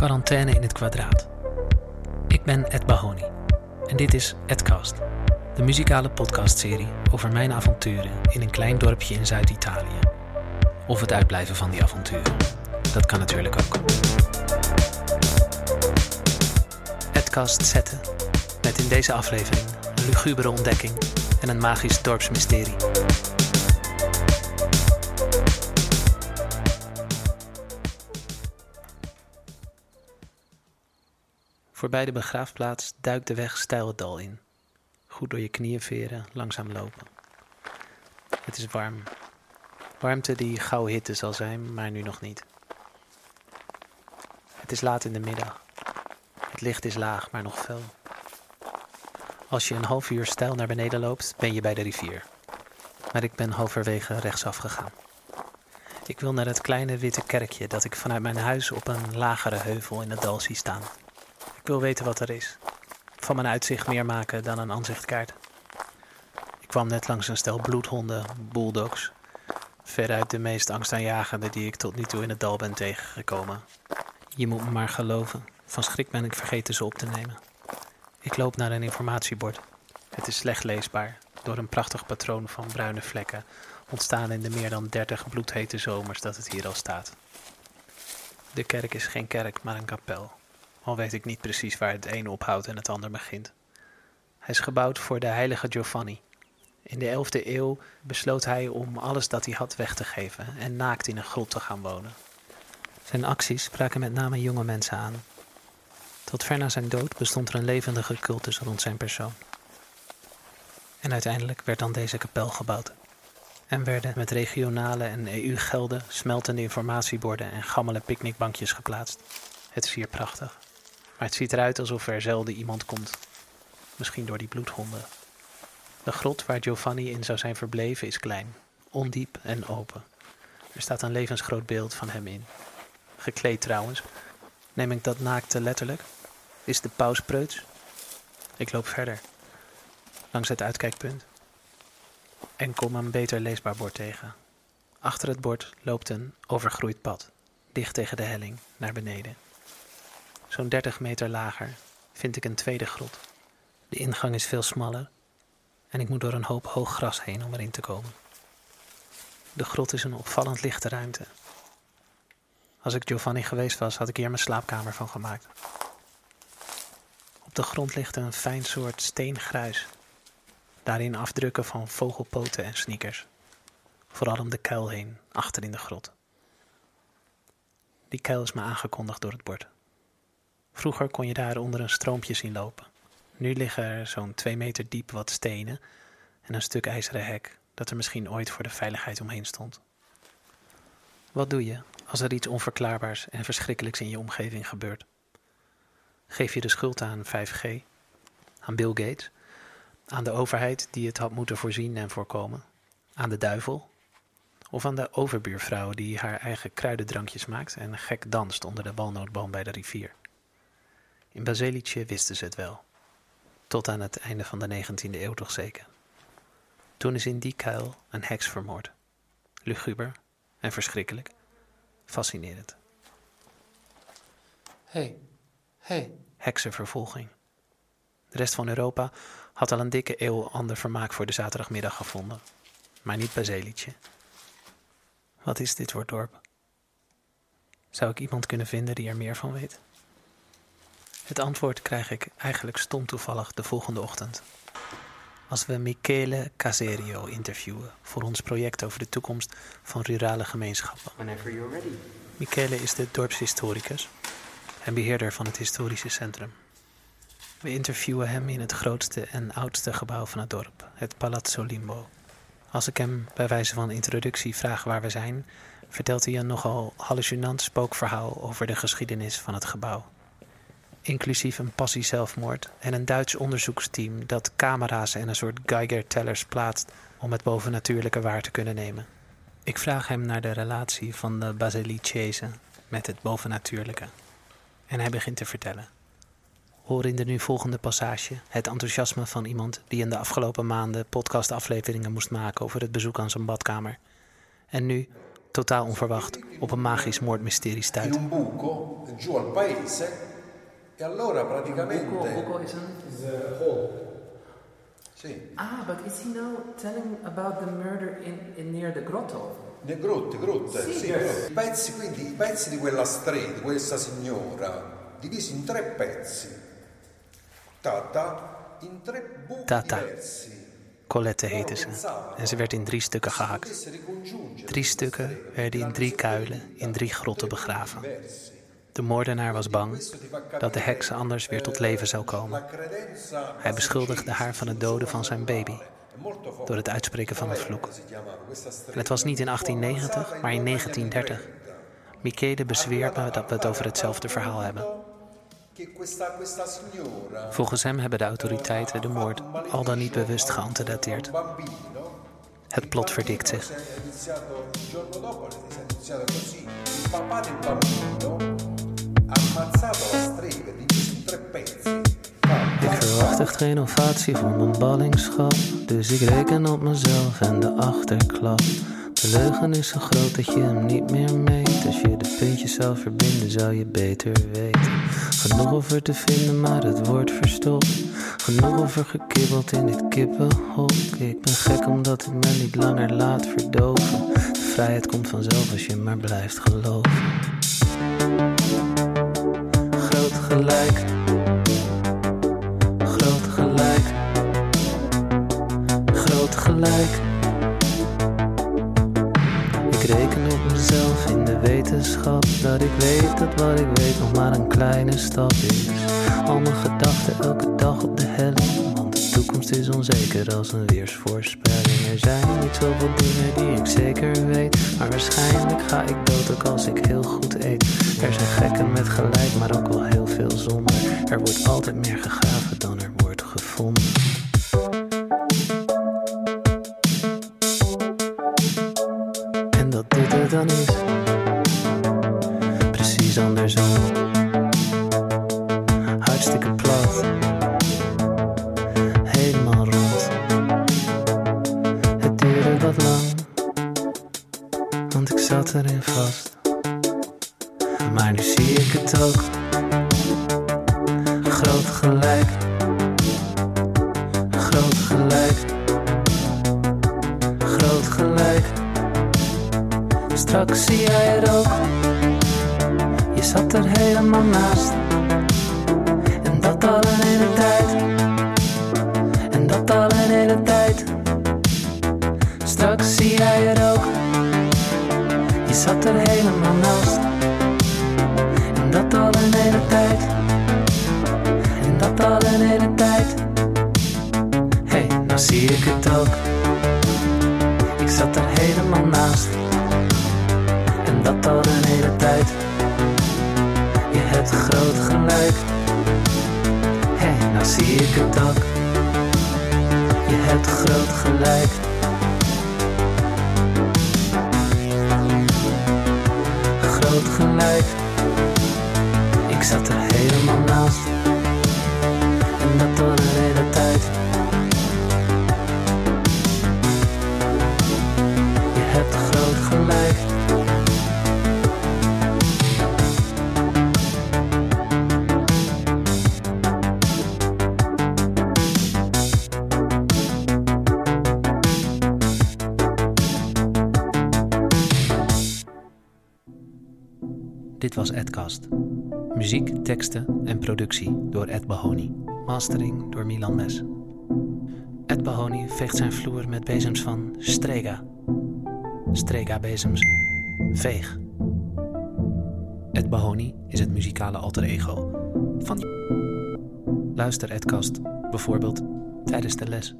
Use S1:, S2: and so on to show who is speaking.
S1: Quarantaine in het kwadraat. Ik ben Ed Bahoni en dit is Edcast, de muzikale podcastserie over mijn avonturen in een klein dorpje in Zuid-Italië. Of het uitblijven van die avonturen. Dat kan natuurlijk ook. Edcast zetten, met in deze aflevering een lugubere ontdekking en een magisch dorpsmysterie. Voorbij de begraafplaats duikt de weg steil het dal in. Goed door je knieën veren, langzaam lopen. Het is warm. Warmte die gauw hitte zal zijn, maar nu nog niet. Het is laat in de middag. Het licht is laag, maar nog fel. Als je een half uur stijl naar beneden loopt, ben je bij de rivier. Maar ik ben halverwege rechtsaf gegaan. Ik wil naar het kleine witte kerkje dat ik vanuit mijn huis op een lagere heuvel in het dal zie staan. Ik wil weten wat er is. Van mijn uitzicht meer maken dan een aanzichtkaart. Ik kwam net langs een stel bloedhonden, bulldogs. Veruit de meest angstaanjagende die ik tot nu toe in het dal ben tegengekomen. Je moet me maar geloven. Van schrik ben ik vergeten ze op te nemen. Ik loop naar een informatiebord. Het is slecht leesbaar, door een prachtig patroon van bruine vlekken, ontstaan in de meer dan 30 bloedhete zomers dat het hier al staat. De kerk is geen kerk, maar een kapel. Al weet ik niet precies waar het een ophoudt en het ander begint. Hij is gebouwd voor de heilige Giovanni. In de 11e eeuw besloot hij om alles dat hij had weg te geven en naakt in een grot te gaan wonen. Zijn acties spraken met name jonge mensen aan. Tot ver na zijn dood bestond er een levendige cultus rond zijn persoon. En uiteindelijk werd dan deze kapel gebouwd. En werden met regionale en EU-gelden smeltende informatieborden en gammele picknickbankjes geplaatst. Het is hier prachtig. Maar het ziet eruit alsof er zelden iemand komt. Misschien door die bloedhonden. De grot waar Giovanni in zou zijn verbleven is klein, ondiep en open. Er staat een levensgroot beeld van hem in. Gekleed trouwens. Neem ik dat naakte letterlijk? Is de paus preuts? Ik loop verder. Langs het uitkijkpunt. En kom een beter leesbaar bord tegen. Achter het bord loopt een overgroeid pad, dicht tegen de helling, naar beneden. Zo'n 30 meter lager vind ik een tweede grot. De ingang is veel smaller en ik moet door een hoop hoog gras heen om erin te komen. De grot is een opvallend lichte ruimte. Als ik Giovanni geweest was, had ik hier mijn slaapkamer van gemaakt. Op de grond ligt een fijn soort steengruis. Daarin afdrukken van vogelpoten en sneakers. Vooral om de kuil heen, achter in de grot. Die kuil is me aangekondigd door het bord. Vroeger kon je daar onder een stroompje zien lopen. Nu liggen er zo'n twee meter diep wat stenen en een stuk ijzeren hek dat er misschien ooit voor de veiligheid omheen stond. Wat doe je als er iets onverklaarbaars en verschrikkelijks in je omgeving gebeurt? Geef je de schuld aan 5G, aan Bill Gates, aan de overheid die het had moeten voorzien en voorkomen, aan de duivel of aan de overbuurvrouw die haar eigen kruidendrankjes maakt en gek danst onder de walnootboom bij de rivier? In Baselice wisten ze het wel. Tot aan het einde van de 19e eeuw toch zeker. Toen is in die kuil een heks vermoord. Luguber en verschrikkelijk. Fascinerend.
S2: Hey, hey.
S1: Heksenvervolging. De rest van Europa had al een dikke eeuw ander vermaak voor de zaterdagmiddag gevonden. Maar niet Baselice. Wat is dit voor dorp? Zou ik iemand kunnen vinden die er meer van weet? Het antwoord krijg ik eigenlijk stom toevallig de volgende ochtend. Als we Michele Caserio interviewen voor ons project over de toekomst van rurale gemeenschappen.
S2: Whenever you're ready.
S1: Michele is de dorpshistoricus en beheerder van het historische centrum. We interviewen hem in het grootste en oudste gebouw van het dorp, het Palazzo Limbo. Als ik hem bij wijze van introductie vraag waar we zijn, vertelt hij een nogal hallucinant spookverhaal over de geschiedenis van het gebouw inclusief een passie zelfmoord en een Duits onderzoeksteam dat camera's en een soort Geiger-tellers plaatst om het bovennatuurlijke waar te kunnen nemen. Ik vraag hem naar de relatie van de Basilicese met het bovennatuurlijke. En hij begint te vertellen. Hoor in de nu volgende passage het enthousiasme van iemand die in de afgelopen maanden podcastafleveringen moest maken over het bezoek aan zijn badkamer. En nu totaal onverwacht, op een magisch moordmysterie
S3: in
S1: stuit.
S3: un buco giù al paese e allora praticamente
S2: Buko is een...
S3: sì,
S2: Ah, but is he now telling about the murder in, in near the grotto?
S3: le grotte, grotte,
S2: Sì.
S3: sì, grotte. I pezzi, quindi i pezzi di quella strada, di questa signora, divisi in tre pezzi. Tata in tre buchi
S1: Tata.
S3: diversi.
S1: Colette heette ze en ze werd in drie stukken gehakt. Drie stukken werden in drie kuilen in drie grotten begraven. De moordenaar was bang dat de heks anders weer tot leven zou komen. Hij beschuldigde haar van het doden van zijn baby door het uitspreken van een vloek. Het was niet in 1890, maar in 1930. Michele bezweert me dat we het over hetzelfde verhaal hebben. Volgens hem hebben de autoriteiten de moord al dan niet bewust geantedateerd. Het plot verdikt zich. Ik verwacht echt geen ovatie voor mijn ballingschap. Dus ik reken op mezelf en de achterklap. De leugen is zo groot dat je hem niet meer meet. Als je de puntjes zou verbinden, zou je beter weten. Genoeg over te vinden, maar het wordt verstopt. Genoeg over gekibbeld in dit kippenhok. Ik ben gek omdat het me niet langer laat verdoven. De vrijheid komt vanzelf als je maar blijft geloven. Wat ik weet nog maar een kleine stap is. Al mijn gedachten elke dag op de helling, want de toekomst is onzeker als een weersvoorspelling. Er zijn niet zoveel dingen die ik zeker weet, maar waarschijnlijk ga ik dood ook als ik heel goed eet. Er zijn gekken met gelijk, maar ook wel heel veel zonder. Er wordt altijd meer gegraven dan er wordt gevonden. Zat erin vast. Maar nu zie ik het ook. Groot gelijk. Groot gelijk. Groot gelijk. Straks zie jij het ook. Je zat er helemaal naast. En dat al een hele tijd. En dat al een hele tijd. Straks zie jij het ook. Je zat er helemaal naast. En dat al een hele tijd. En dat al een hele tijd. Hey, nou zie ik het ook. Ik zat er helemaal naast. En dat al een hele tijd. Je hebt groot gelijk. Hey, nou zie ik het ook. Je hebt groot gelijk. Ik zat er helemaal naast. Dit was Edcast. Muziek, teksten en productie door Ed Bahoni. Mastering door Milan Mes. Ed Bahoni veegt zijn vloer met bezems van Strega. Strega-bezems. Veeg. Ed Bahoni is het muzikale alter ego van... Luister Edcast, bijvoorbeeld tijdens de les.